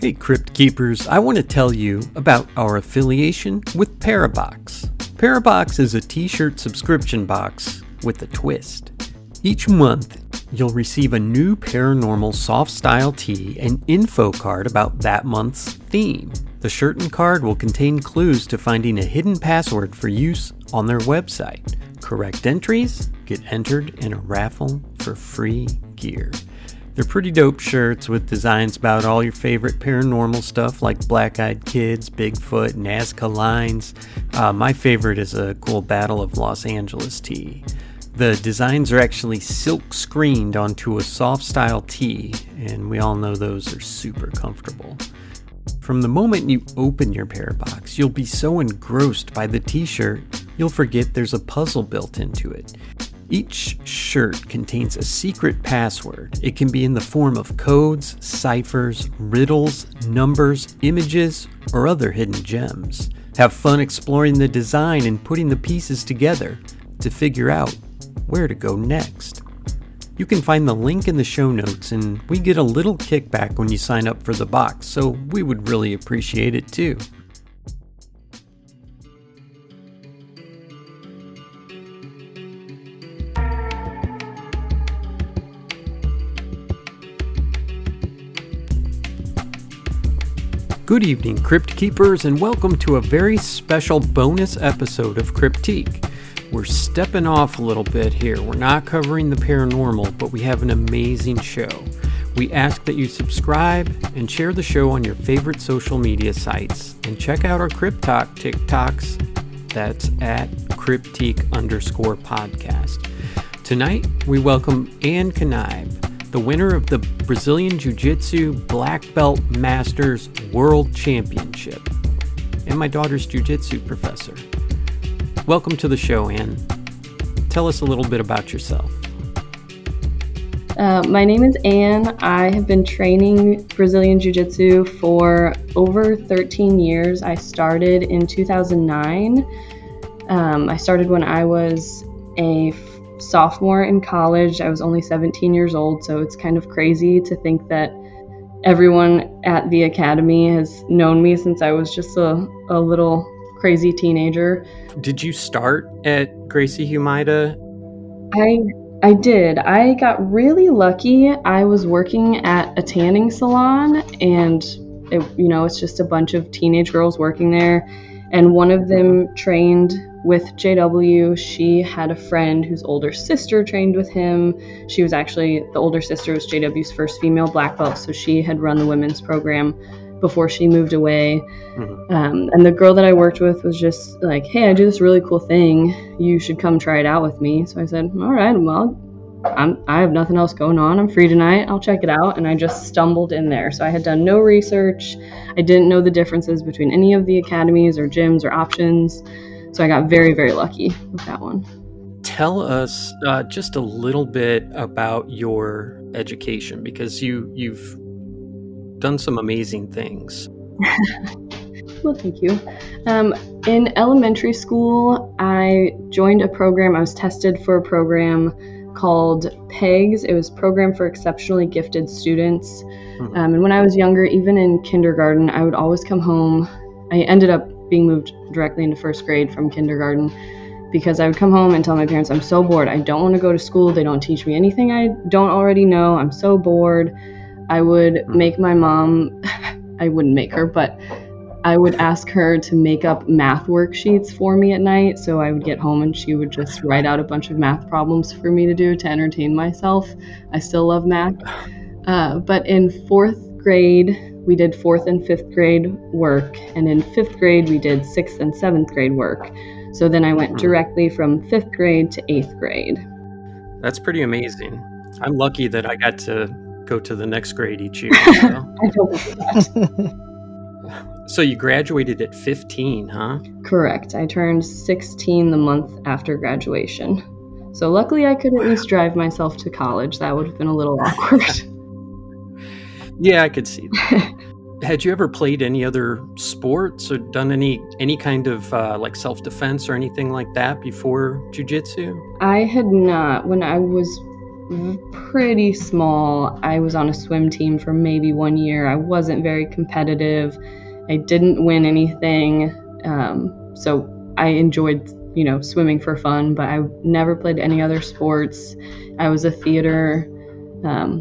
Hey, Crypt Keepers, I want to tell you about our affiliation with Parabox. Parabox is a t shirt subscription box with a twist. Each month, you'll receive a new paranormal soft style tee and info card about that month's theme. The shirt and card will contain clues to finding a hidden password for use on their website. Correct entries get entered in a raffle for free gear. They're pretty dope shirts with designs about all your favorite paranormal stuff like Black Eyed Kids, Bigfoot, Nazca lines. Uh, my favorite is a cool Battle of Los Angeles tee. The designs are actually silk screened onto a soft style tee, and we all know those are super comfortable. From the moment you open your Parabox, you'll be so engrossed by the t shirt, you'll forget there's a puzzle built into it. Each shirt contains a secret password. It can be in the form of codes, ciphers, riddles, numbers, images, or other hidden gems. Have fun exploring the design and putting the pieces together to figure out where to go next. You can find the link in the show notes, and we get a little kickback when you sign up for the box, so we would really appreciate it too. Good evening, Crypt Keepers, and welcome to a very special bonus episode of Cryptique. We're stepping off a little bit here. We're not covering the paranormal, but we have an amazing show. We ask that you subscribe and share the show on your favorite social media sites and check out our Crypt Talk TikToks. That's at Cryptique underscore podcast. Tonight, we welcome Anne Kanive the winner of the Brazilian Jiu Jitsu Black Belt Masters World Championship, and my daughter's Jiu Jitsu professor. Welcome to the show, Ann. Tell us a little bit about yourself. Uh, my name is Ann. I have been training Brazilian Jiu Jitsu for over 13 years. I started in 2009. Um, I started when I was a sophomore in college. I was only 17 years old, so it's kind of crazy to think that everyone at the academy has known me since I was just a, a little crazy teenager. Did you start at Gracie Humaita? I I did. I got really lucky. I was working at a tanning salon and it, you know, it's just a bunch of teenage girls working there and one of them trained with JW. She had a friend whose older sister trained with him. She was actually the older sister was JW's first female black belt, so she had run the women's program before she moved away. Mm-hmm. Um, and the girl that I worked with was just like, "Hey, I do this really cool thing. You should come try it out with me." So I said, "All right, well." I'm, I have nothing else going on. I'm free tonight. I'll check it out. And I just stumbled in there. So I had done no research. I didn't know the differences between any of the academies or gyms or options. So I got very, very lucky with that one. Tell us uh, just a little bit about your education because you you've done some amazing things. well, thank you. Um, in elementary school, I joined a program. I was tested for a program called PEGS. It was Program for Exceptionally Gifted Students. Hmm. Um, and when I was younger, even in kindergarten, I would always come home. I ended up being moved directly into first grade from kindergarten because I would come home and tell my parents, I'm so bored. I don't want to go to school. They don't teach me anything I don't already know. I'm so bored. I would make my mom, I wouldn't make her, but I would ask her to make up math worksheets for me at night. So I would get home and she would just write out a bunch of math problems for me to do to entertain myself. I still love math. Uh, but in fourth grade, we did fourth and fifth grade work, and in fifth grade, we did sixth and seventh grade work. So then I went hmm. directly from fifth grade to eighth grade. That's pretty amazing. I'm lucky that I got to go to the next grade each year. So. so you graduated at 15, huh? Correct. I turned 16 the month after graduation. So luckily, I could at least drive myself to college. That would have been a little awkward. Yeah, I could see that. Had you ever played any other sports or done any any kind of uh, like self defense or anything like that before jujitsu? I had not. When I was pretty small. I was on a swim team for maybe one year. I wasn't very competitive. I didn't win anything. Um, so I enjoyed, you know, swimming for fun, but I never played any other sports. I was a theater um,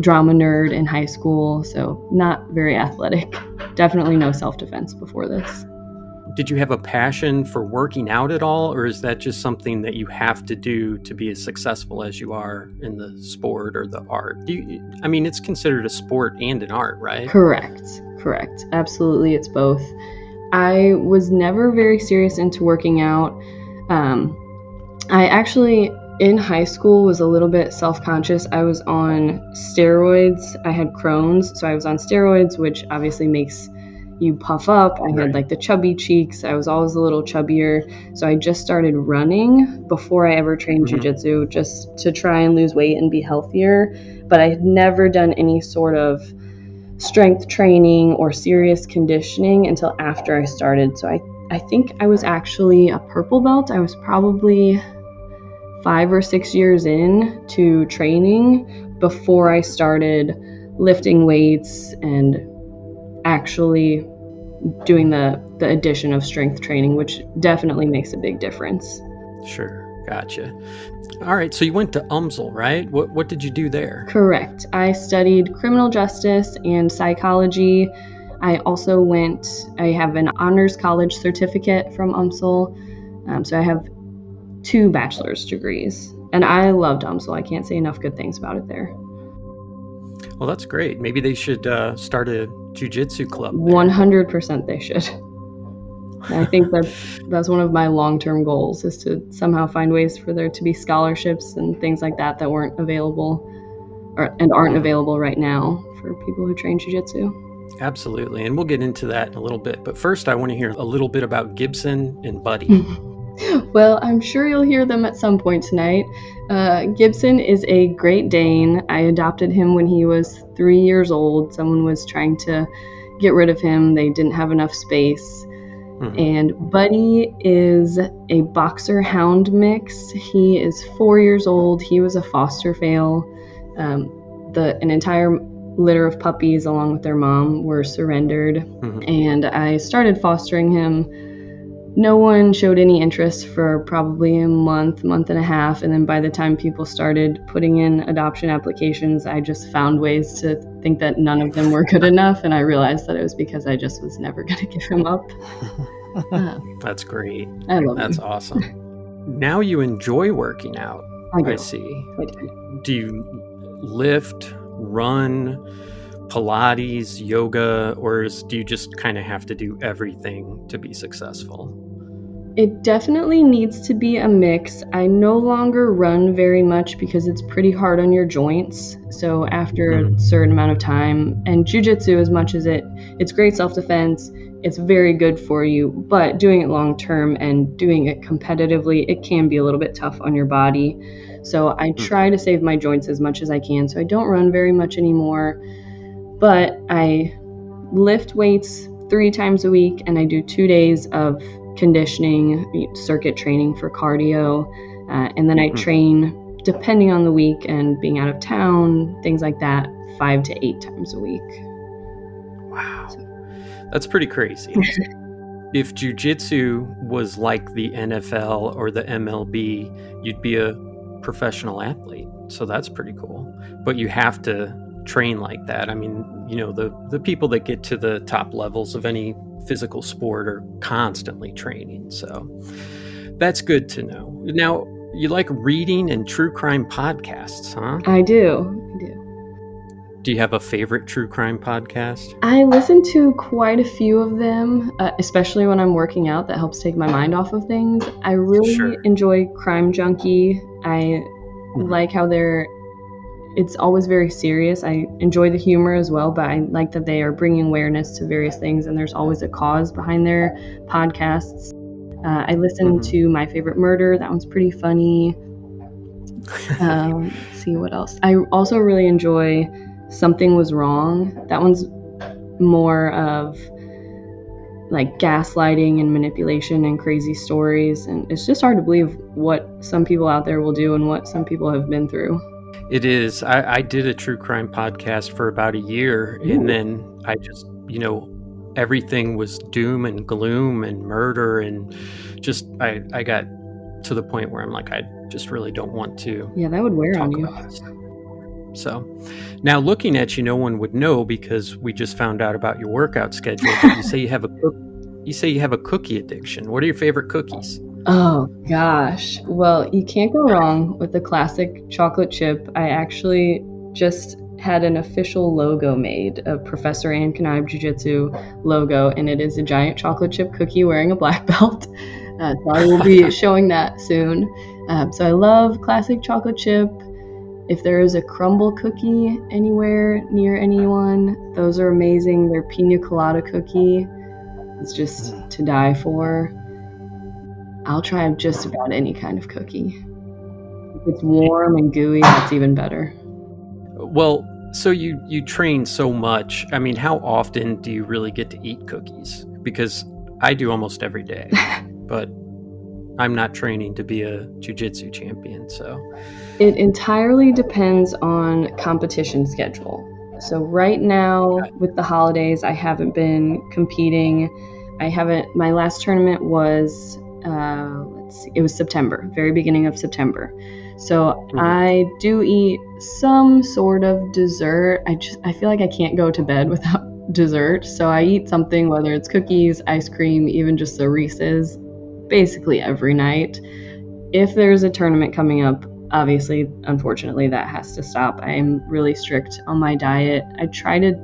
drama nerd in high school, so not very athletic. Definitely no self defense before this did you have a passion for working out at all or is that just something that you have to do to be as successful as you are in the sport or the art? You, i mean it's considered a sport and an art right? Correct. Correct. Absolutely it's both. I was never very serious into working out. Um, i actually in high school was a little bit self-conscious. I was on steroids. I had crohn's so i was on steroids which obviously makes you puff up. I had like the chubby cheeks. I was always a little chubbier. So I just started running before I ever trained mm-hmm. jujitsu just to try and lose weight and be healthier. But I had never done any sort of strength training or serious conditioning until after I started. So I, I think I was actually a purple belt. I was probably five or six years in to training before I started lifting weights and actually doing the the addition of strength training, which definitely makes a big difference. Sure. Gotcha. All right, so you went to UMSL, right? What what did you do there? Correct. I studied criminal justice and psychology. I also went. I have an honors college certificate from UMSL, um, so I have two bachelor's degrees, and I loved UMSL. I can't say enough good things about it there. Well, that's great. Maybe they should uh, start a jujitsu club. One hundred percent, they should. I think that's that's one of my long-term goals is to somehow find ways for there to be scholarships and things like that that weren't available, or and aren't available right now for people who train jujitsu. Absolutely, and we'll get into that in a little bit. But first, I want to hear a little bit about Gibson and Buddy. well, I'm sure you'll hear them at some point tonight. Uh, Gibson is a Great Dane. I adopted him when he was three years old. Someone was trying to get rid of him, they didn't have enough space. Mm-hmm. And Buddy is a boxer hound mix. He is four years old. He was a foster fail. Um, the an entire litter of puppies, along with their mom, were surrendered, mm-hmm. and I started fostering him no one showed any interest for probably a month, month and a half. And then by the time people started putting in adoption applications, I just found ways to think that none of them were good enough. And I realized that it was because I just was never going to give him up. Uh, That's great. I love That's him. awesome. now you enjoy working out. I, do. I see. I do. do you lift, run? Pilates, yoga, or do you just kind of have to do everything to be successful? It definitely needs to be a mix. I no longer run very much because it's pretty hard on your joints. So after mm-hmm. a certain amount of time, and jujitsu, as much as it, it's great self-defense. It's very good for you, but doing it long term and doing it competitively, it can be a little bit tough on your body. So I mm-hmm. try to save my joints as much as I can. So I don't run very much anymore but I lift weights three times a week and I do two days of conditioning, circuit training for cardio. Uh, and then I mm-hmm. train, depending on the week and being out of town, things like that, five to eight times a week. Wow. That's pretty crazy. if jujitsu was like the NFL or the MLB, you'd be a professional athlete. So that's pretty cool. But you have to train like that. I mean, you know, the the people that get to the top levels of any physical sport are constantly training. So that's good to know. Now, you like reading and true crime podcasts, huh? I do. I do. Do you have a favorite true crime podcast? I listen to quite a few of them, uh, especially when I'm working out. That helps take my mind off of things. I really sure. enjoy Crime Junkie. I mm-hmm. like how they're it's always very serious. I enjoy the humor as well, but I like that they are bringing awareness to various things and there's always a cause behind their podcasts. Uh, I listened mm-hmm. to My Favorite Murder. That one's pretty funny. um, see what else. I also really enjoy Something Was Wrong. That one's more of like gaslighting and manipulation and crazy stories. And it's just hard to believe what some people out there will do and what some people have been through. It is. I, I did a true crime podcast for about a year, Ooh. and then I just, you know, everything was doom and gloom and murder, and just I, I got to the point where I'm like, I just really don't want to. Yeah, that would wear on you. So now looking at you, no one would know because we just found out about your workout schedule. But you say you have a you say you have a cookie addiction. What are your favorite cookies? Oh gosh. Well, you can't go wrong with the classic chocolate chip. I actually just had an official logo made, a Professor Ann Kanaib Jiu Jitsu logo, and it is a giant chocolate chip cookie wearing a black belt. Uh, so I will be showing that soon. Um, so I love classic chocolate chip. If there is a Crumbl cookie anywhere near anyone, those are amazing. Their pina colada cookie is just to die for. I'll try just about any kind of cookie. If it's warm and gooey, that's even better. Well, so you you train so much. I mean, how often do you really get to eat cookies? Because I do almost every day, but I'm not training to be a jujitsu champion. So it entirely depends on competition schedule. So right now with the holidays, I haven't been competing. I haven't. My last tournament was uh, let's see, it was September, very beginning of September. So mm-hmm. I do eat some sort of dessert. I just I feel like I can't go to bed without dessert. So I eat something, whether it's cookies, ice cream, even just the Reese's, basically every night. If there's a tournament coming up, obviously, unfortunately, that has to stop. I am really strict on my diet. I try to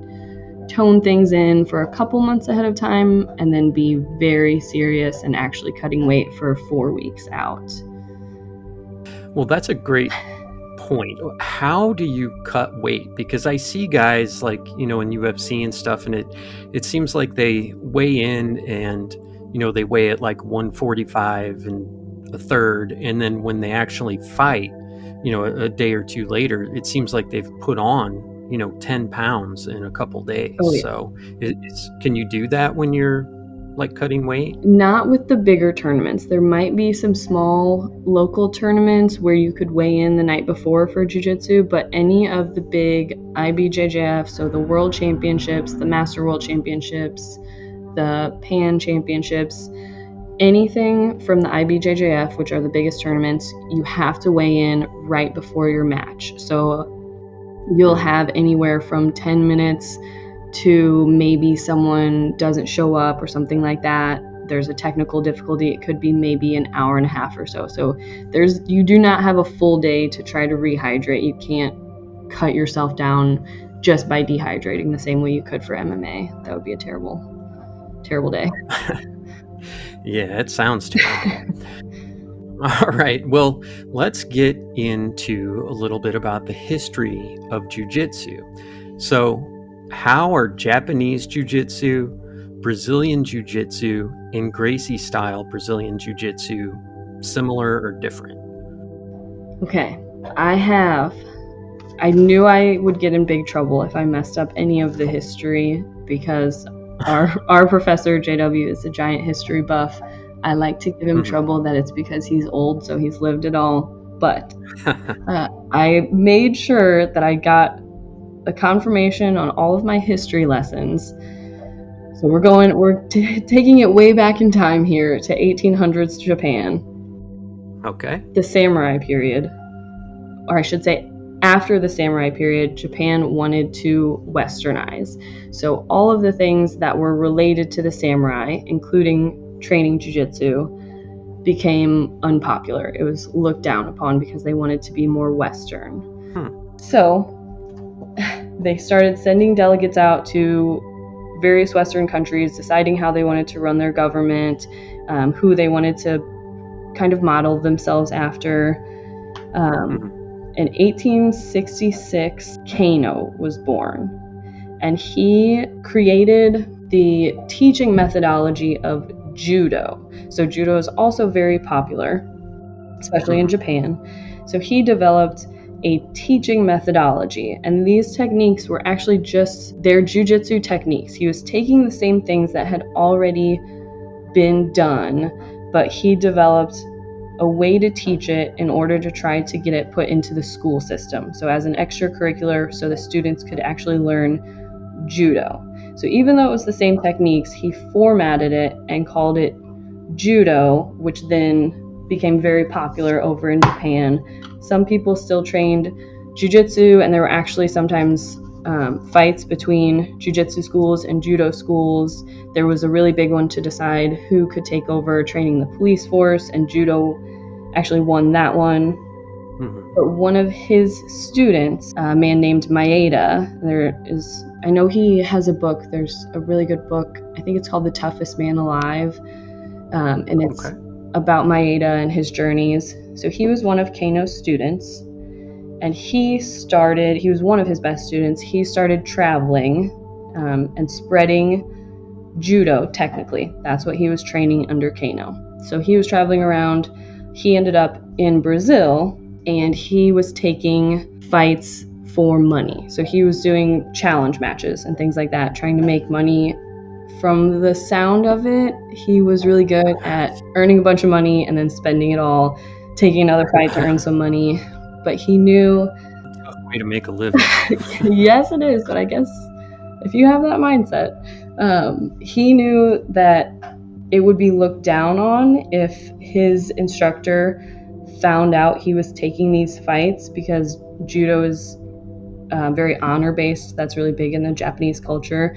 tone things in for a couple months ahead of time and then be very serious and actually cutting weight for four weeks out. Well, that's a great point. How do you cut weight? Because I see guys like, you know, in UFC and stuff, and it it seems like they weigh in and, you know, they weigh at like 145 and a third. And then when they actually fight, you know, a, a day or two later, it seems like they've put on you know 10 pounds in a couple days oh, yeah. so can you do that when you're like cutting weight not with the bigger tournaments there might be some small local tournaments where you could weigh in the night before for jiu-jitsu but any of the big ibjjf so the world championships the master world championships the pan championships anything from the IBJJF, which are the biggest tournaments, you have to weigh in right before your match. So you'll have anywhere from 10 minutes to maybe someone doesn't show up or something like that. There's a technical difficulty. It could be maybe an hour and a half or so. So there's you do not have a full day to try to rehydrate. You can't cut yourself down just by dehydrating the same way you could for MMA that would be a terrible terrible day. Yeah it sounds terrible All right. Well, let's get into a little bit about the history of jujitsu. So, how are Japanese jujitsu, Brazilian jiu-jitsu, and Gracie style Brazilian jiu-jitsu similar or different? Okay. I have I knew I would get in big trouble if I messed up any of the history because our our professor JW is a giant history buff I like to give him mm-hmm. trouble that it's because he's old, so he's lived it all. But uh, I made sure that I got a confirmation on all of my history lessons. So we're going, we're t- taking it way back in time here to 1800s Japan. Okay. The samurai period, or I should say, after the samurai period, Japan wanted to westernize. So all of the things that were related to the samurai, including training jujitsu became unpopular. It was looked down upon because they wanted to be more Western. Hmm. So they started sending delegates out to various Western countries, deciding how they wanted to run their government, um, who they wanted to kind of model themselves after. Um, hmm. in 1866, Kano was born, and he created the teaching methodology of judo. So, judo is also very popular, especially in Japan. So, he developed a teaching methodology, and these techniques were actually just their jujitsu techniques. He was taking the same things that had already been done, but he developed a way to teach it in order to try to get it put into the school system. So, as an extracurricular, so the students could actually learn judo. So, even though it was the same techniques, he formatted it and called it judo, which then became very popular over in Japan. Some people still trained jujitsu, and there were actually sometimes um, fights between jujitsu schools and judo schools. There was a really big one to decide who could take over training the police force, and judo actually won that one. Mm-hmm. But one of his students, a man named Maeda, there is, I know he has a book. There's a really good book. I think it's called The Toughest Man Alive. Um, and it's okay. about Maeda and his journeys. So he was one of Kano's students and he started he was one of his best students he started traveling um, and spreading judo technically that's what he was training under kano so he was traveling around he ended up in brazil and he was taking fights for money so he was doing challenge matches and things like that trying to make money from the sound of it he was really good at earning a bunch of money and then spending it all taking another fight to earn some money but he knew. A way to make a living. yes, it is. But I guess if you have that mindset, um, he knew that it would be looked down on if his instructor found out he was taking these fights because judo is uh, very honor based. That's really big in the Japanese culture.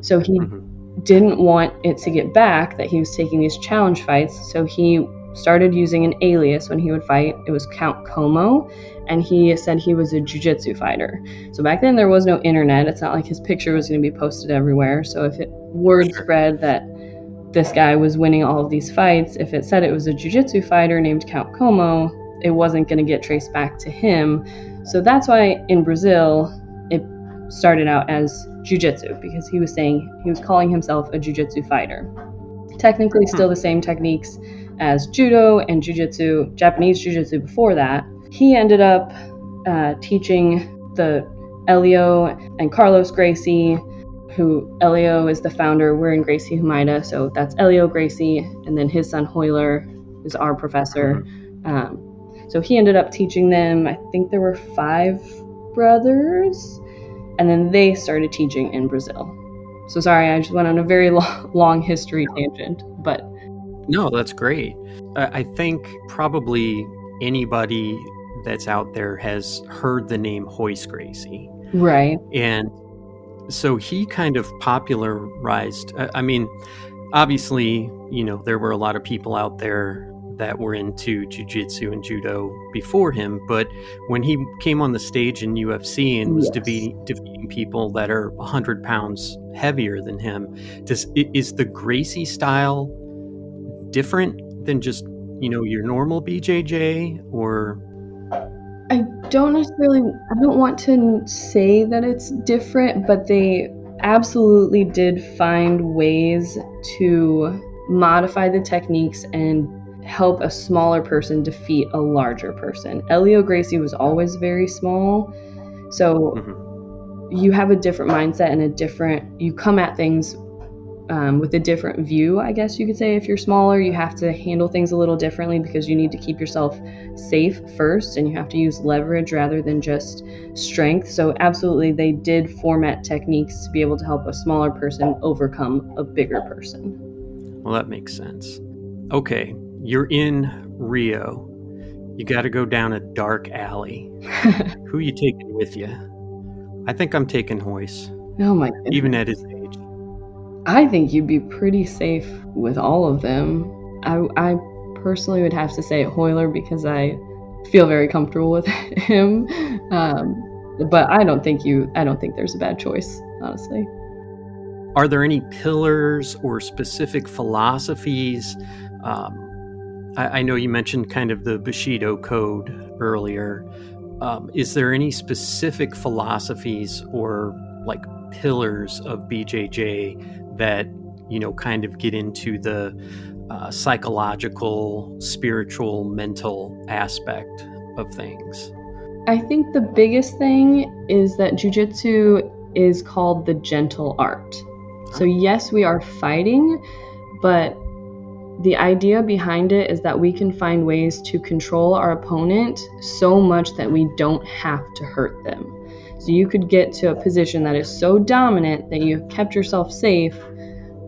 So he mm-hmm. didn't want it to get back that he was taking these challenge fights. So he started using an alias when he would fight. It was Count Koma, and he said he was a jiu-jitsu fighter. So back then there was no internet. It's not like his picture was going to be posted everywhere. So if it word spread that this guy was winning all of these fights, if it said it was a jiu-jitsu fighter named Count Koma, it wasn't going to get traced back to him. So that's why in Brazil it started out as jiu-jitsu because he was saying he was calling himself a jiu-jitsu fighter. Technically still hmm. the same techniques as judo and jujitsu, Japanese jujitsu before that. He ended up uh, teaching the Helio and Carlos Gracie, who Helio is the founder. We're in Gracie Humaita, so that's Helio Gracie, and then his son Royler is our professor. Mm-hmm. Um, so he ended up teaching them. I think there were five brothers, and then they started teaching in Brazil. So sorry, I just went on a very long, long history tangent, but no, that's great. I think probably anybody that's out there has heard the name Royce Gracie. Right. And so he kind of popularized, I mean, obviously, you know, there were a lot of people out there that were into jiu-jitsu and judo before him but when he came on the stage in ufc and was yes. defeating, defeating people that are 100 pounds heavier than him does is the gracie style different than just you know your normal BJJ or I don't necessarily I don't want to say that it's different but they absolutely did find ways to modify the techniques and help a smaller person defeat a larger person. Helio Gracie was always very small. So mm-hmm. you have a different mindset and a different you come at things um, with a different view, I guess you could say. If you're smaller, you have to handle things a little differently because you need to keep yourself safe first and you have to use leverage rather than just strength. So, absolutely, they did format techniques to be able to help a smaller person overcome a bigger person. Well, that makes sense. Okay, you're in Rio. You got to go down a dark alley. Who you taking with you? I think I'm taking Royce. Oh my goodness. Even at his age. I think you'd be pretty safe with all of them. I, I personally would have to say Royler because I feel very comfortable with him. Um, but I don't think you. I don't think there's a bad choice, honestly. Are there any pillars or specific philosophies? Um, I, I, know you mentioned kind of the Bushido code earlier. Um, is there any specific philosophies or like pillars of BJJ that you know kind of get into the uh, psychological, spiritual, mental aspect of things. I think the biggest thing is that jujitsu is called the gentle art. So yes, we are fighting, but the idea behind it is that we can find ways to control our opponent so much that we don't have to hurt them. So you could get to a position that is so dominant that you've kept yourself safe,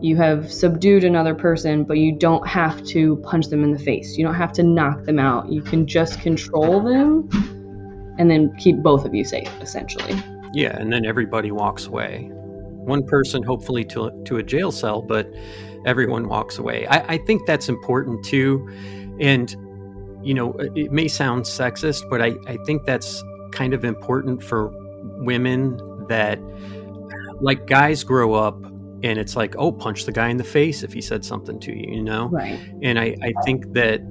you have subdued another person, but you don't have to punch them in the face. You don't have to knock them out. You can just control them and then keep both of you safe, essentially. Yeah, and then everybody walks away. One person, hopefully, to, to a jail cell, but everyone walks away. I, I think that's important too. And, you know, it may sound sexist, but I, I think that's kind of important for women that, like, guys grow up and it's like, oh, punch the guy in the face if he said something to you, you know? Right. And I, I think that,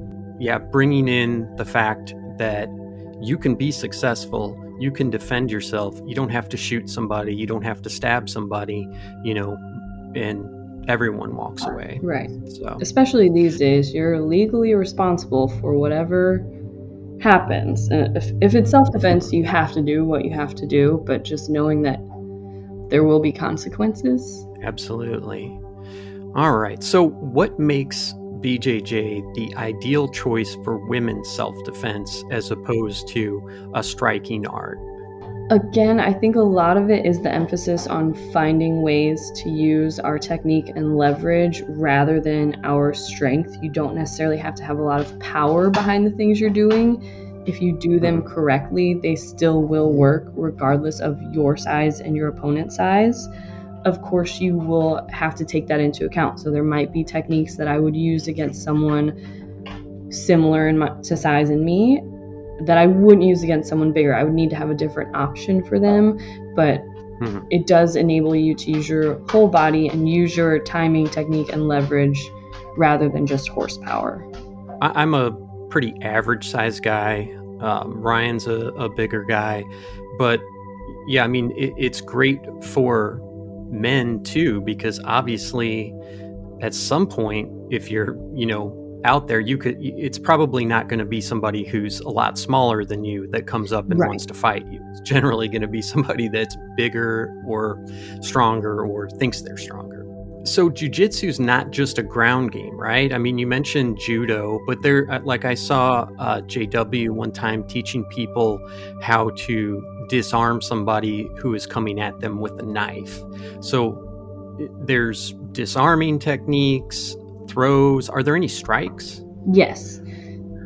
yeah, bringing in the fact that you can be successful, you can defend yourself, you don't have to shoot somebody, you don't have to stab somebody, you know, and everyone walks away. Right. So especially these days, you're legally responsible for whatever happens. And if, if it's self defense, you have to do what you have to do, but just knowing that there will be consequences. Absolutely. All right. So, what makes BJJ the ideal choice for women's self defense as opposed to a striking art? Again, I think a lot of it is the emphasis on finding ways to use our technique and leverage rather than our strength. You don't necessarily have to have a lot of power behind the things you're doing. If you do them correctly, they still will work regardless of your size and your opponent's size. Of course, you will have to take that into account. So, there might be techniques that I would use against someone similar in my, to size and me that I wouldn't use against someone bigger. I would need to have a different option for them, but mm-hmm. it does enable you to use your whole body and use your timing, technique, and leverage rather than just horsepower. I'm a pretty average size guy. Um, Ryan's a, a, bigger guy, but yeah, I mean, it, it's great for men too, because obviously at some point, if you're, you know, out there, you could. It's probably not going to be somebody who's a lot smaller than you that comes up and right. wants to fight you. It's generally going to be somebody that's bigger or stronger or thinks they're stronger. So jujitsu is not just a ground game, right? I mean, you mentioned judo, but there, uh, like I saw uh, JW one time teaching people how to disarm somebody who is coming at them with a knife. So there's disarming techniques, throws. Are there any strikes? Yes.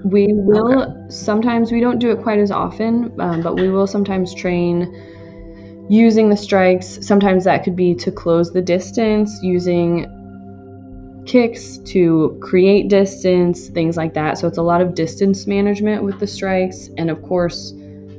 We will okay. sometimes, we don't do it quite as often, um, but we will sometimes train using the strikes. Sometimes that could be to close the distance, using kicks to create distance, things like that. So it's a lot of distance management with the strikes, and of course,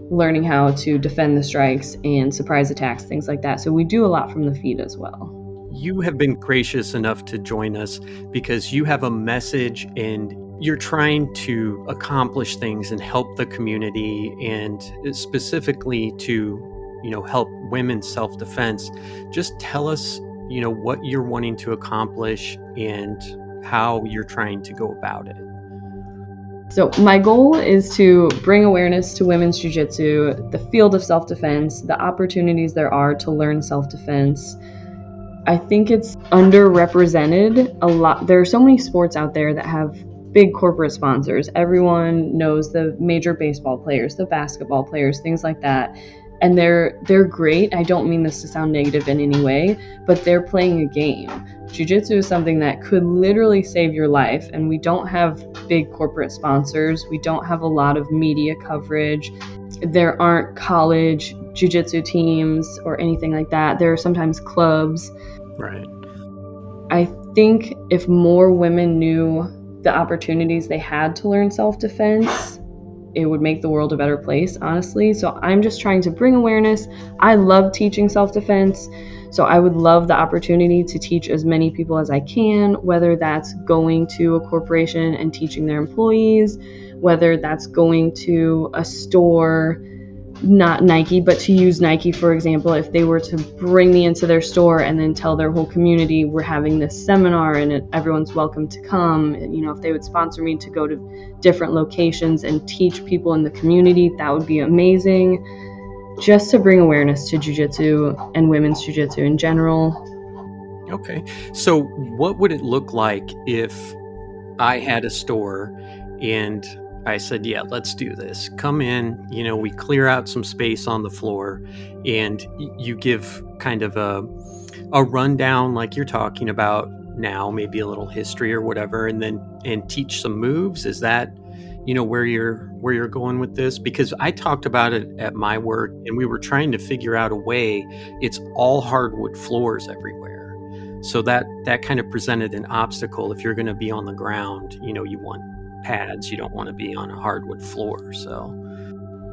learning how to defend the strikes and surprise attacks, things like that. So we do a lot from the feet as well you have been gracious enough to join us because you have a message and you're trying to accomplish things and help the community and specifically to you know help women's self-defense. Just tell us you know what you're wanting to accomplish and how you're trying to go about it. So, my goal is to bring awareness to women's jiu-jitsu, the field of self-defense, the opportunities there are to learn self-defense, I think it's underrepresented a lot. There are so many sports out there that have big corporate sponsors. Everyone knows the major baseball players, the basketball players, things like that. And they're they're great. I don't mean this to sound negative in any way, but they're playing a game. Jiu-jitsu is something that could literally save your life and we don't have big corporate sponsors. We don't have a lot of media coverage. There aren't college jiu-jitsu teams or anything like that. There are sometimes clubs Right. I think if more women knew the opportunities they had to learn self defense, it would make the world a better place, honestly. So I'm just trying to bring awareness. I love teaching self defense. So I would love the opportunity to teach as many people as I can, whether that's going to a corporation and teaching their employees, whether that's going to a store not Nike, but to use Nike, for example, if they were to bring me into their store and then tell their whole community we're having this seminar and everyone's welcome to come, you know, if they would sponsor me to go to different locations and teach people in the community, that would be amazing. Just to bring awareness to jujitsu and women's jujitsu in general. Okay. So, what would it look like if I had a store and I said, yeah, let's do this. Come in, you know, we clear out some space on the floor and you give kind of a, a rundown like you're talking about now, maybe a little history or whatever, and then and teach some moves. Is that you know where you're where you're going with this because i talked about it at my work and we were trying to figure out a way it's all hardwood floors everywhere so that that kind of presented an obstacle if you're going to be on the ground you know you want pads you don't want to be on a hardwood floor so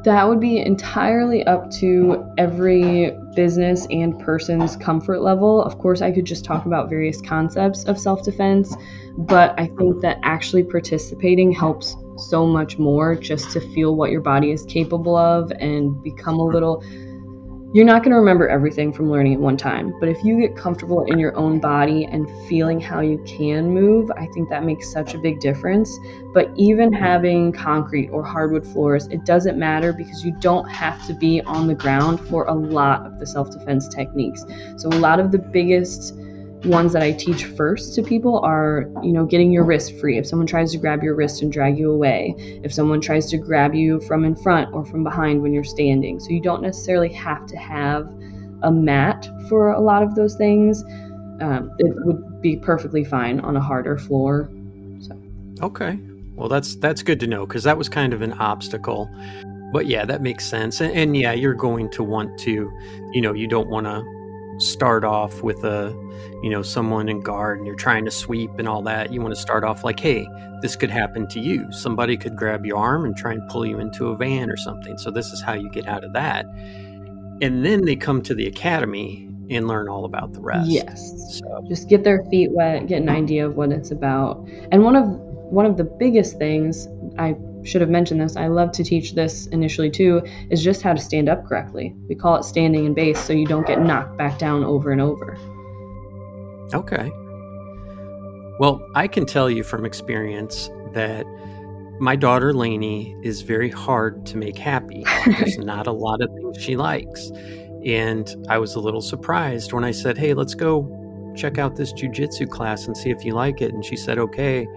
that would be entirely up to every business and person's comfort level. Of course, I could just talk about various concepts of self defense, but I think that actually participating helps so much more just to feel what your body is capable of and become a little you're not going to remember everything from learning at one time, but if you get comfortable in your own body and feeling how you can move, I think that makes such a big difference. But even having concrete or hardwood floors, it doesn't matter because you don't have to be on the ground for a lot of the self defense techniques. So, a lot of the biggest ones that I teach first to people are, you know, getting your wrist free. If someone tries to grab your wrist and drag you away, if someone tries to grab you from in front or from behind when you're standing. So you don't necessarily have to have a mat for a lot of those things. Um, it would be perfectly fine on a harder floor. So. Okay. Well, that's that's good to know because that was kind of an obstacle. But yeah, that makes sense. And, and yeah, you're going to want to, you know, you don't want to start off with a you know someone in guard and you're trying to sweep and all that you want to start off like hey this could happen to you. Somebody could grab your arm and try and pull you into a van or something. So this is how you get out of that. And then they come to the academy and learn all about the rest. Yes. So. just get their feet wet get an idea of what it's about. And one of one of the biggest things i should have mentioned this. I love to teach this initially too, is just how to stand up correctly. We call it standing in base so you don't get knocked back down over and over. Okay. Well, I can tell you from experience that my daughter Lainey is very hard to make happy. There's not a lot of things she likes. And I was a little surprised when I said, Hey, let's go check out this jujitsu class and see if you like it. And she said, Okay.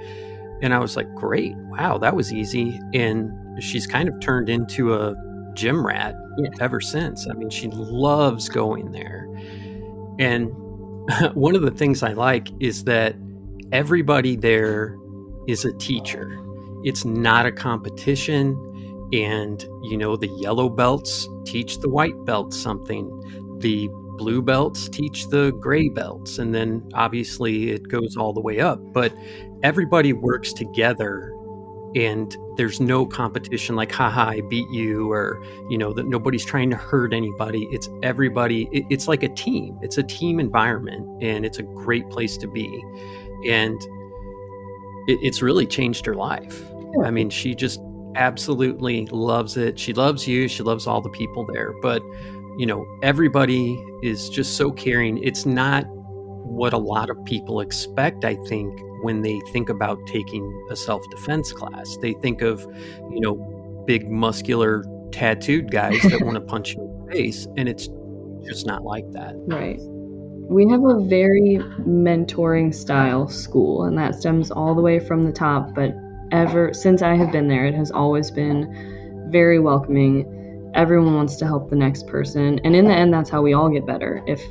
And I was like, great. Wow, that was easy. And she's kind of turned into a gym rat yeah. ever since. I mean, she loves going there. And one of the things I like is that everybody there is a teacher. It's not a competition. And, you know, the yellow belts teach the white belts something. The blue belts teach the gray belts. And then obviously it goes all the way up. But everybody works together and there's no competition like haha i beat you or you know that nobody's trying to hurt anybody. It's everybody it, it's like a team. It's a team environment and it's a great place to be. And it, it's really changed her life. I mean she just absolutely loves it. She loves you. She loves all the people there. But you know everybody is just so caring it's not what a lot of people expect i think when they think about taking a self defense class. They think of, you know, big, muscular, tattooed guys that want to punch you in the face, and it's just not like that. Right. We have a very mentoring style school, and that stems all the way from the top. But ever since I have been there, it has always been very welcoming. Everyone wants to help the next person. And in the end, that's how we all get better. If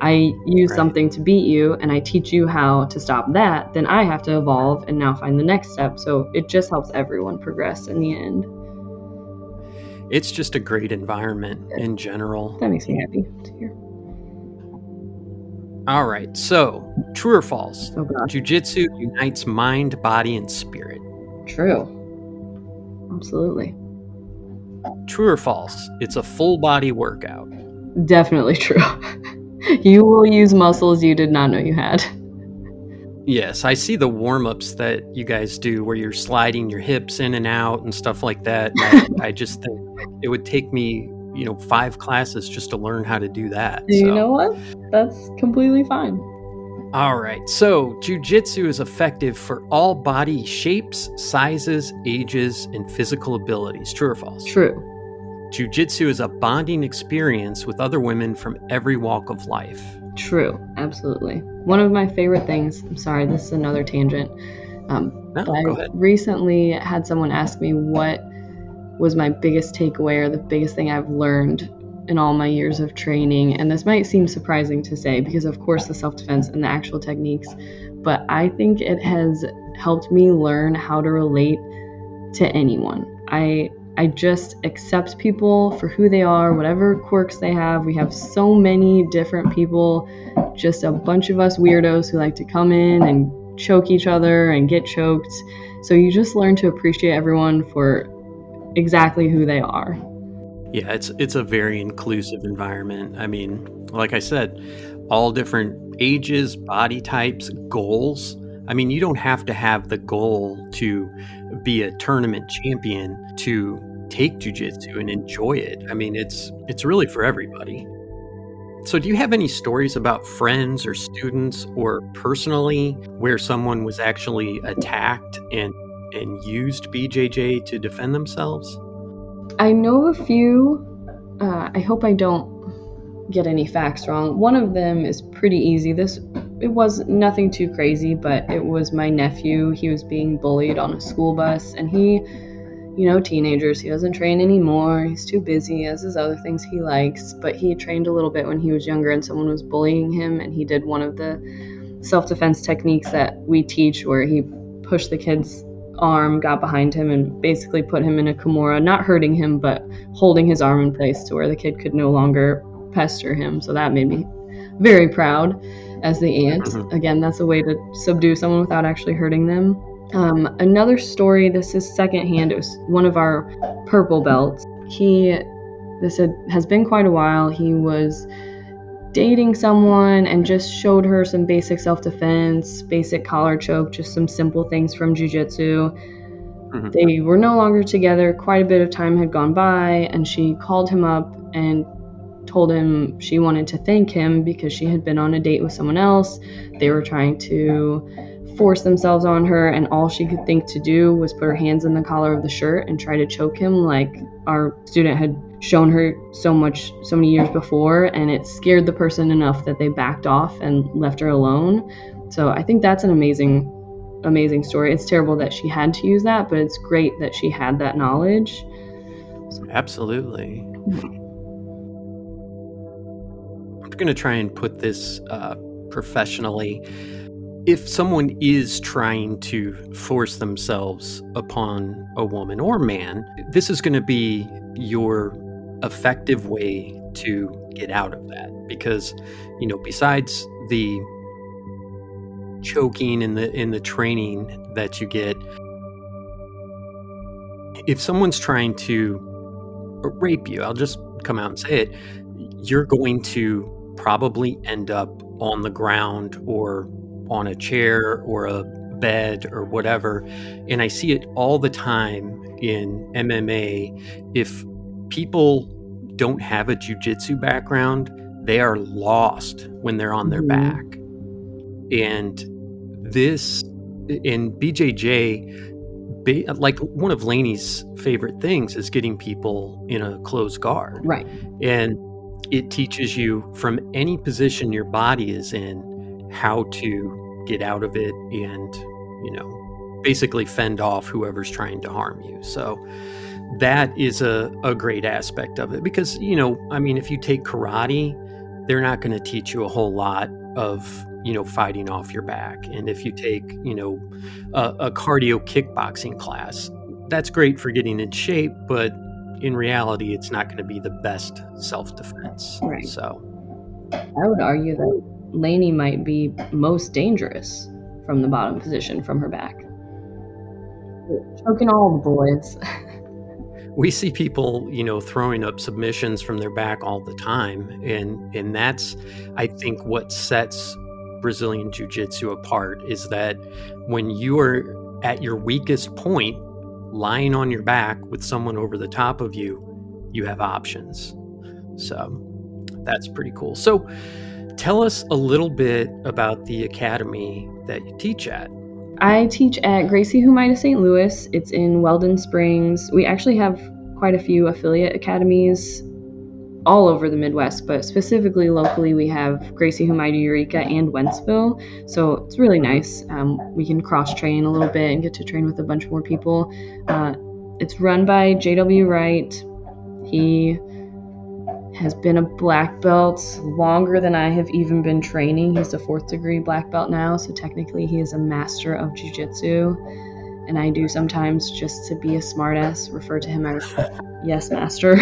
I use right. something to beat you and I teach you how to stop that, then I have to evolve and now find the next step. So it just helps everyone progress in the end. It's just a great environment in general. That makes me happy to hear. All right. So, true or false? Oh, Jiu Jitsu unites mind, body, and spirit. True. Absolutely. True or false? It's a full body workout. Definitely true. you will use muscles you did not know you had. Yes, I see the warm ups that you guys do where you're sliding your hips in and out and stuff like that. I, I, just think it would take me, you know, five classes just to learn how to do that. So. You know what? That's completely fine. All right. So, jujitsu is effective for all body shapes, sizes, ages, and physical abilities. True or false? True. Jiu Jitsu is a bonding experience with other women from every walk of life. True, absolutely. One of my favorite things, I'm sorry, this is another tangent. Um, No, I ahead. recently had someone ask me what was my biggest takeaway or the biggest thing I've learned in all my years of training. And this might seem surprising to say because, of course, the self defense and the actual techniques, but I think it has helped me learn how to relate to anyone. I I just accept people for who they are, whatever quirks they have. We have so many different people, just a bunch of us weirdos who like to come in and choke each other and get choked. So you just learn to appreciate everyone for exactly who they are. Yeah, it's it's a very inclusive environment. I mean, like I said, all different ages, body types, goals. I mean, you don't have to have the goal to be a tournament champion to take jujitsu and enjoy it. I mean, it's it's really for everybody. So, do you have any stories about friends or students or personally where someone was actually attacked and and used BJJ to defend themselves? I know a few. Uh, I hope I don't get any facts wrong. One of them is pretty easy. This it was nothing too crazy, but it was my nephew. He was being bullied on a school bus, and he, you know, teenagers. He doesn't train anymore. He's too busy. He has his other things he likes. But he trained a little bit when he was younger, and someone was bullying him, and he did one of the self-defense techniques that we teach, where he pushed the kid's arm, got behind him, and basically put him in a kimura, not hurting him, but holding his arm in place to where the kid could no longer pester him. So that made me very proud as the aunt. Mhm. Again, that's a way to subdue someone without actually hurting them. Um, another story, this is secondhand, it was one of our purple belts. He, this had, has been quite a while. He was dating someone and just showed her some basic self defense, basic collar choke, just some simple things from jujitsu. Mhm. They were no longer together. Quite a bit of time had gone by, and she called him up and told him she wanted to thank him because she had been on a date with someone else. They were trying to force themselves on her, and all she could think to do was put her hands in the collar of the shirt and try to choke him, like our student had shown her so much so many years before. And it scared the person enough that they backed off and left her alone. So I think that's an amazing, amazing story. It's terrible that she had to use that, but it's great that she had that knowledge. Absolutely. I'm going to try and put this uh, professionally. If someone is trying to force themselves upon a woman or man, this is going to be your effective way to get out of that. Because, you know, besides the choking and the in the training that you get, if someone's trying to rape you, I'll just come out and say it, you're going to probably end up on the ground or on a chair or a bed or whatever. And I see it all the time in MMA. If people don't have a jujitsu background, they are lost when they're on their Mhm. back. And this in BJJ, like one of Laney's favorite things is getting people in a closed guard. Right. And it teaches you from any position your body is in how to get out of it and, you know, basically fend off whoever's trying to harm you. So that is a, a great aspect of it because, you know, I mean, if you take karate, they're not going to teach you a whole lot of, you know, fighting off your back. And if you take, you know, a, a cardio kickboxing class, that's great for getting in shape, but in reality, it's not going to be the best self defense. Right. So, I would argue that Lainey might be most dangerous from the bottom position from her back. Choking all the boys. we see people, you know, throwing up submissions from their back all the time, and and that's, I think, what sets Brazilian Jiu Jitsu apart is that when you are at your weakest point, lying on your back with someone over the top of you, you have options. So that's pretty cool. So tell us a little bit about the academy that you teach at. I teach at Gracie Humaita St. Louis. It's in Weldon Springs. We actually have quite a few affiliate academies all over the Midwest, but specifically locally, we have Gracie Humaita Eureka and Wentzville. So it's really nice. Um, we can cross train a little bit and get to train with a bunch more people. Uh, it's run by J.W. Wright. He has been a black belt longer than I have even been training. He's a fourth degree black belt now, so technically he is a master of jiu-jitsu. And I do sometimes just to be a smartass refer to him as yes master.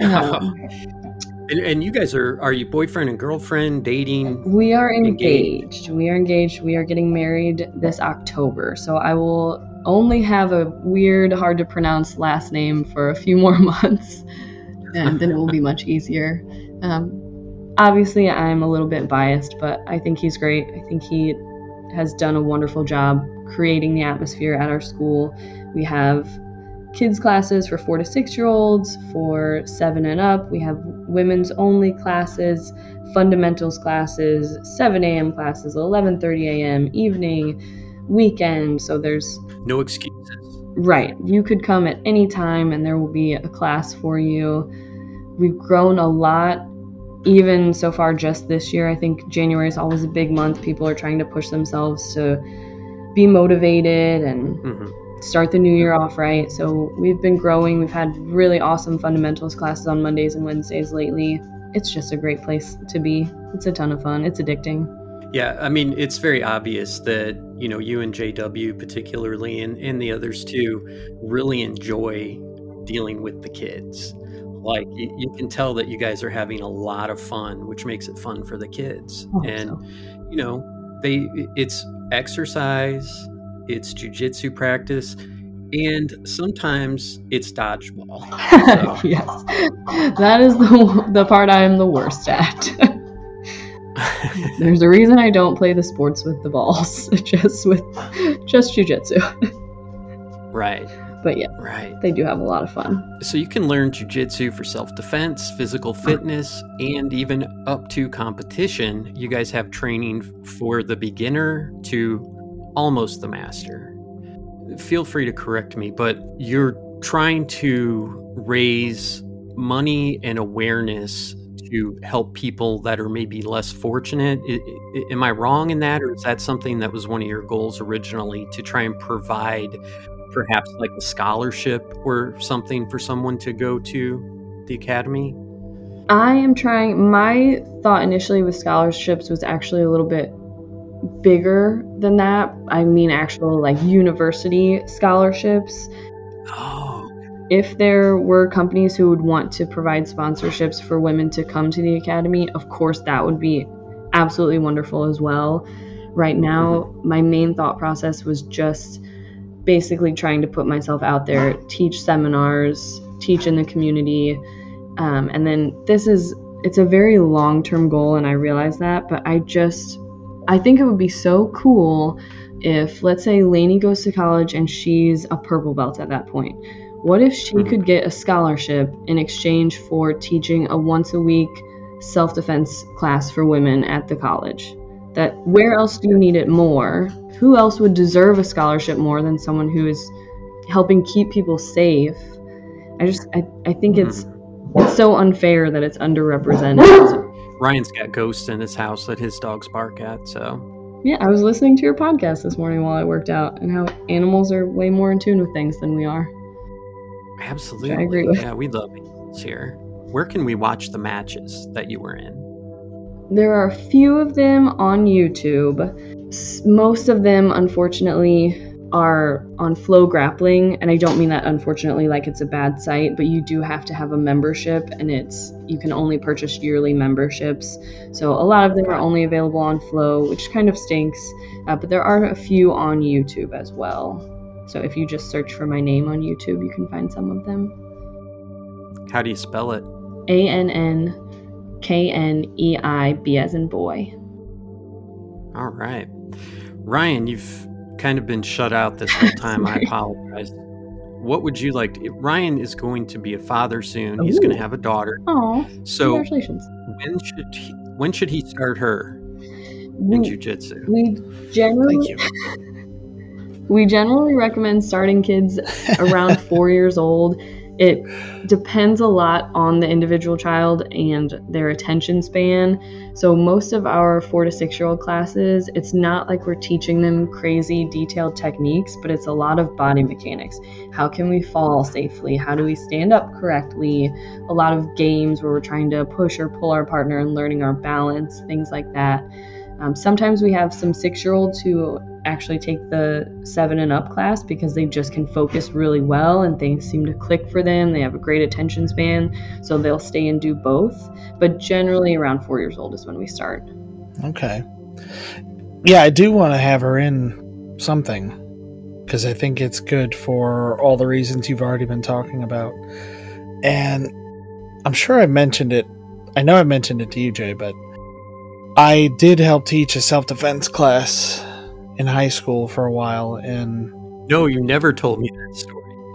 um, and, and, you guys are are you boyfriend and girlfriend dating? We are engaged. engaged. We are engaged. We are getting married this October. So I will only have a weird, hard to pronounce last name for a few more months and then it will be much easier. Um, obviously, I'm a little bit biased, but I think he's great. I think he has done a wonderful job creating the atmosphere at our school. We have kids classes for four to six year olds, for seven and up. We have women's only classes, fundamentals classes, 7 a.m. classes, 11:30 a.m. evening, weekend. So there's no excuses. Right. You could come at any time and there will be a class for you. We've grown a lot, even so far just this year. I think January is always a big month. People are trying to push themselves to be motivated and mm-hmm. start the new year off right. So we've been growing. We've had really awesome fundamentals classes on Mondays and Wednesdays lately. It's just a great place to be. It's a ton of fun. It's addicting. Yeah, I mean, it's very obvious that, you know, you and JW particularly and, and the others too really enjoy dealing with the kids. Like you, you, can tell that you guys are having a lot of fun, which makes it fun for the kids. And so. you know, they it's exercise, it's jujitsu practice, and sometimes it's dodgeball. So. yes, that is the the part I am the worst at. There's a reason I don't play the sports with the balls, just with just jujitsu. right. But yeah, right. They do have a lot of fun. So you can learn jujitsu for self-defense, physical mm. fitness, and even up to competition. You guys have training for the beginner to almost the master. Feel free to correct me, but you're trying to raise money and awareness to help people that are maybe less fortunate. Am I wrong in that, or is that something that was one of your goals originally to try and provide perhaps like a scholarship or something for someone to go to the academy? I am trying, my thought initially with scholarships was actually a little bit bigger than that. I mean, actual like university scholarships. Oh if there were companies who would want to provide sponsorships for women to come to the academy, of course, that would be absolutely wonderful as well. Right now, mm-hmm. my main thought process was just basically trying to put myself out there, teach seminars, teach in the community. Um, and then this is, it's a very long term goal, and I realize that, but I just, I think it would be so cool if, let's say, Lainey goes to college and she's a purple belt at that point what if she mm-hmm. could get a scholarship in exchange for teaching a once a week self defense class for women at the college? That where else do you need it more? Who else would deserve a scholarship more than someone who is helping keep people safe? I just I, I think it's mm-hmm. it's so unfair that it's underrepresented. Ryan's got ghosts in his house that his dogs bark at, so yeah, I was listening to your podcast this morning while I worked out and how animals are way more in tune with things than we are. Absolutely. I agree. Yeah, we love Eagles here. Where can we watch the matches that you were in? There are a few of them on YouTube. Most of them, unfortunately, are on FloGrappling, and I don't mean that unfortunately like it's a bad site, but you do have to have a membership, and it's you can only purchase yearly memberships. So a lot of them are only available on Flow, which kind of stinks. Uh, but there are a few on YouTube as well. So if you just search for my name on YouTube, you can find some of them. How do you spell it? A N N K N E I B as in boy. All right. Ryan, you've kind of been shut out this whole time. I apologize. What would you like? To, Ryan is going to be a father soon. Ooh. He's going to have a daughter. Oh, so congratulations! When should he, when should he start her in jujitsu? We generally we generally recommend starting kids around four years old. it depends a lot on the individual child and their attention span. So, most of our four to six year old classes, it's not like we're teaching them crazy detailed techniques, but it's a lot of body mechanics. How can we fall safely? How do we stand up correctly? A lot of games where we're trying to push or pull our partner and learning our balance, things like that. Um, sometimes we have some six year olds who actually take the seven and up class because they just can focus really well and things seem to click for them. They have a great attention span, so they'll stay and do both. But generally, around four years old is when we start. Okay. Yeah, I do want to have her in something because I think it's good for all the reasons you've already been talking about. And I'm sure I mentioned it. I know I mentioned it to you, Jay, but I did help teach a self defense class in high school for a while, and no, you never told me that story.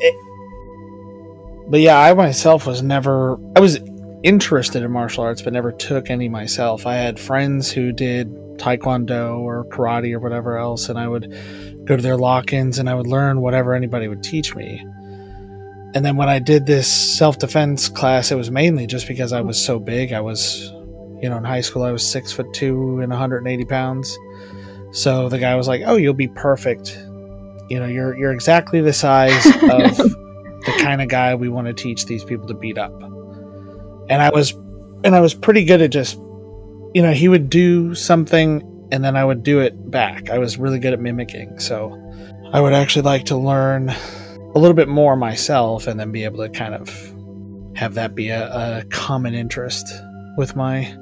it, but yeah, I myself was never. I was interested in martial arts, but never took any myself. I had friends who did taekwondo or karate or whatever else, and I would go to their lock-ins and I would learn whatever anybody would teach me. And then when I did this self-defense class, it was mainly just because I was so big. I was you know, in high school, I was six foot two and 180 pounds. So the guy was like, "Oh, you'll be perfect. You know, you're you're exactly the size of the kind of guy we want to teach these people to beat up." And I was, and I was pretty good at just, you know, he would do something and then I would do it back. I was really good at mimicking. So I would actually like to learn a little bit more myself and then be able to kind of have that be a, a common interest with my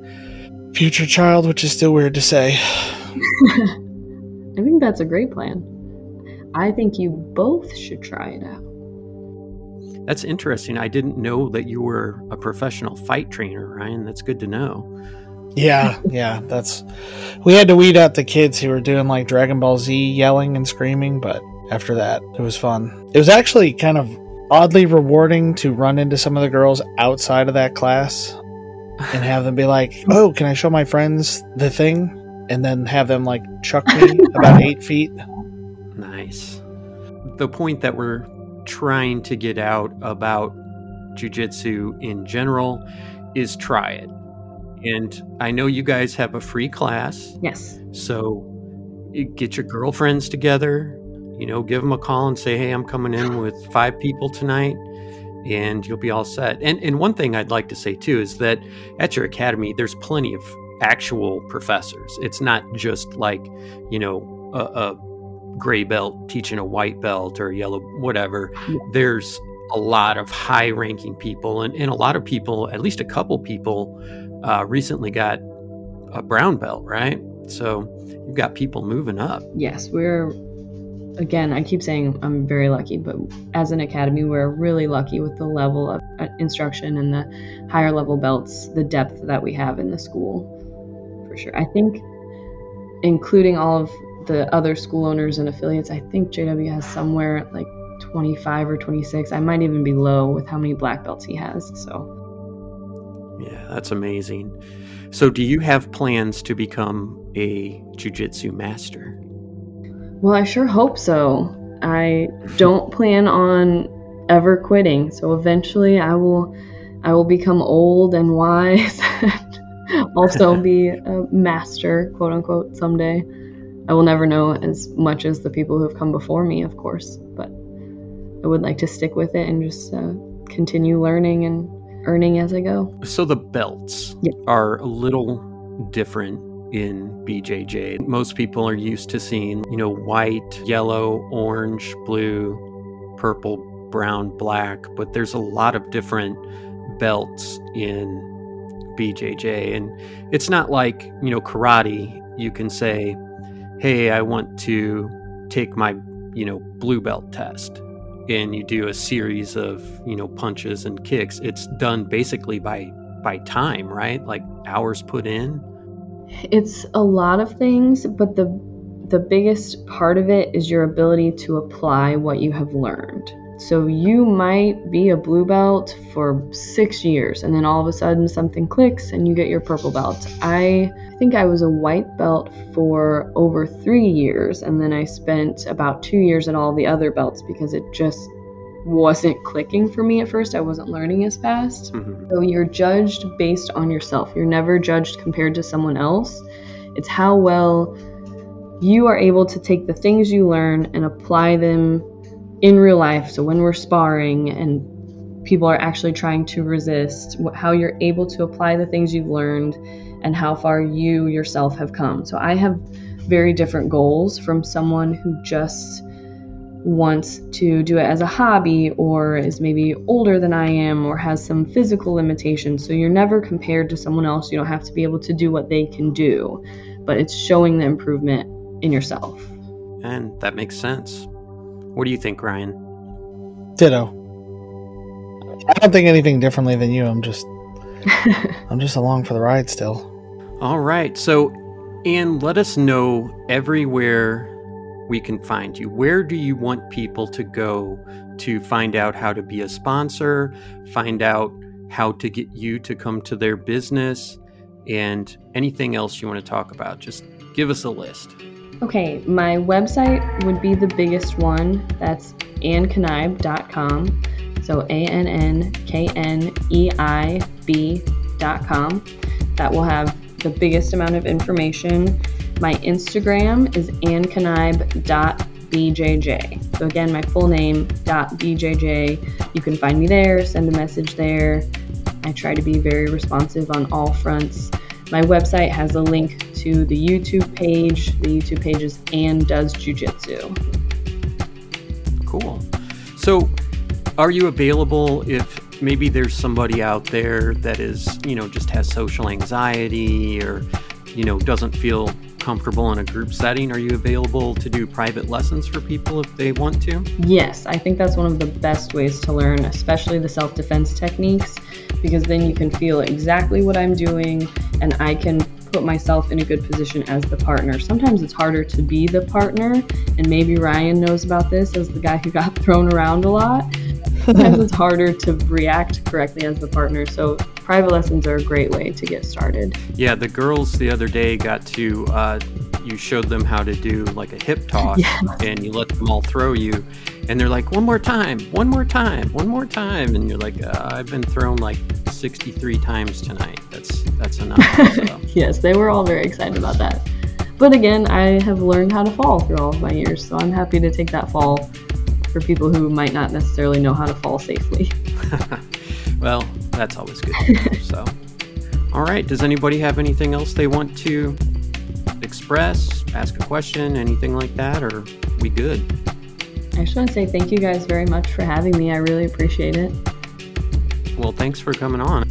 future child, which is still weird to say. I think that's a great plan. I think you both should try it out. That's interesting. I didn't know that you were a professional fight trainer, Ryan. That's good to know. Yeah, yeah, that's. We had to weed out the kids who were doing like Dragon Ball Z yelling and screaming, but after that, it was fun. It was actually kind of oddly rewarding to run into some of the girls outside of that class and have them be like, "Oh, can I show my friends the thing?" And then have them like chuck me about eight feet. Nice. The point that we're trying to get out about jujitsu in general is try it. And I know you guys have a free class. Yes. So eh, get your girlfriends together, you know, give them a call and say, "Hey, I'm coming in with five people tonight." And you'll be all set. And and one thing I'd like to say too is that at your academy, there's plenty of actual professors. It's not just like you know a, a gray belt teaching a white belt or yellow whatever. Yeah. There's a lot of high ranking people, and, and a lot of people, at least a couple people, uh, recently got a brown belt, right? So you've got people moving up. Yes, we're again, I keep saying I'm very lucky, but as an academy, we're really lucky with the level of uh, instruction and the higher level belts, the depth that we have in the school, for sure. I think, including all of the other school owners and affiliates, I think JW has somewhere like 25 or 26. I might even be low with how many black belts he has. So, yeah, that's amazing. So, do you have plans to become a jujitsu master? Well, I sure hope so. I don't plan on ever quitting. So eventually I will I will become old and wise and also be a master, quote unquote, someday. I will never know as much as the people who have come before me, of course, but I would like to stick with it and just uh, continue learning and earning as I go. So the belts yep. are a little different in BJJ. Most people are used to seeing, you know, white, yellow, orange, blue, purple, brown, black, but there's a lot of different belts in BJJ. And it's not like, you know, karate, you can say, hey, I want to take my, you know, blue belt test. And you do a series of, you know, punches and kicks. It's done basically by by time, right? Like hours put in. It's a lot of things, but the the biggest part of it is your ability to apply what you have learned. So you might be a blue belt for 6 years and then all of a sudden something clicks and you get your purple belt. I think I was a white belt for over 3 years and then I spent about 2 years at all the other belts because it just wasn't clicking for me at first. I wasn't learning as fast. Mhm. So you're judged based on yourself. You're never judged compared to someone else. It's how well you are able to take the things you learn and apply them in real life. So when we're sparring and people are actually trying to resist, how you're able to apply the things you've learned and how far you yourself have come. So I have very different goals from someone who just wants to do it as a hobby or is maybe older than I am or has some physical limitations. So you're never compared to someone else. You don't have to be able to do what they can do, but it's showing the improvement in yourself. And that makes sense. What do you think, Ryan? Ditto. I don't think anything differently than you. I'm just I'm just along for the ride still. All right. So, and let us know everywhere we can find you. Where do you want people to go to find out how to be a sponsor, find out how to get you to come to their business, and anything else you want to talk about? Just give us a list. Okay, my website would be the biggest one. That's annkneib.com. So A N N K N E I B.com. That will have the biggest amount of information. My Instagram is annkneib.bjj. So again, my full name .bjj. You can find me there, send a message there. I try to be very responsive on all fronts. My website has a link to the YouTube page. The YouTube page is Ann Does Jujitsu. Cool. So, are you available if maybe there's somebody out there that is, you know, just has social anxiety or, you know, doesn't feel comfortable in a group setting? Are you available to do private lessons for people if they want to? Yes, I think that's one of the best ways to learn, especially the self defense techniques, because then you can feel exactly what I'm doing and I can put myself in a good position as the partner. Sometimes it's harder to be the partner, and maybe Ryan knows about this as the guy who got thrown around a lot. Sometimes it's harder to react correctly as the partner. So, private lessons are a great way to get started. Yeah, the girls the other day got to, uh, you showed them how to do like a hip toss and you let them all throw you. And they're like, one more time, one more time, one more time. And you're like, uh, I've been thrown like 63 times tonight. That's, that's enough. So. Yes, they were all very excited about that. But again, I have learned how to fall through all of my years, so I'm happy to take that fall for people who might not necessarily know how to fall safely. well, that's always good. So, all right. Does anybody have anything else they want to express, ask a question, anything like that, or we good? I just want to say thank you guys very much for having me. I really appreciate it. Well, thanks for coming on.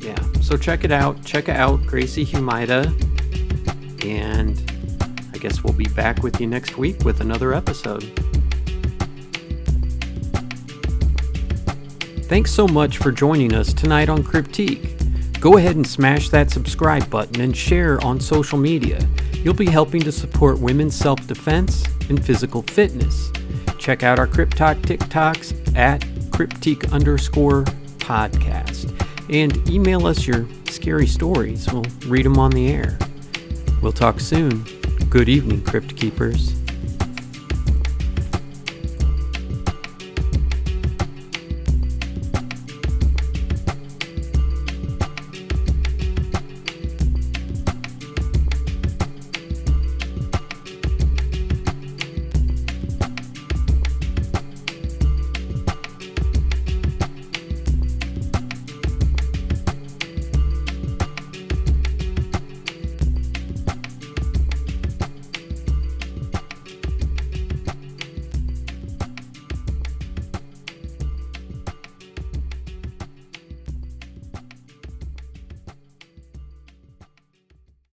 Yeah. So check it out. Check it out Gracie Humaita, and I guess we'll be back with you next week with another episode. Thanks so much for joining us tonight on Cryptique. Go ahead and smash that subscribe button and share on social media. You'll be helping to support women's self defense and physical fitness. Check out our Cryptalk TikToks at Cryptique underscore podcast and email us your scary stories. We'll read them on the air. We'll talk soon. Good evening, Crypt Keepers.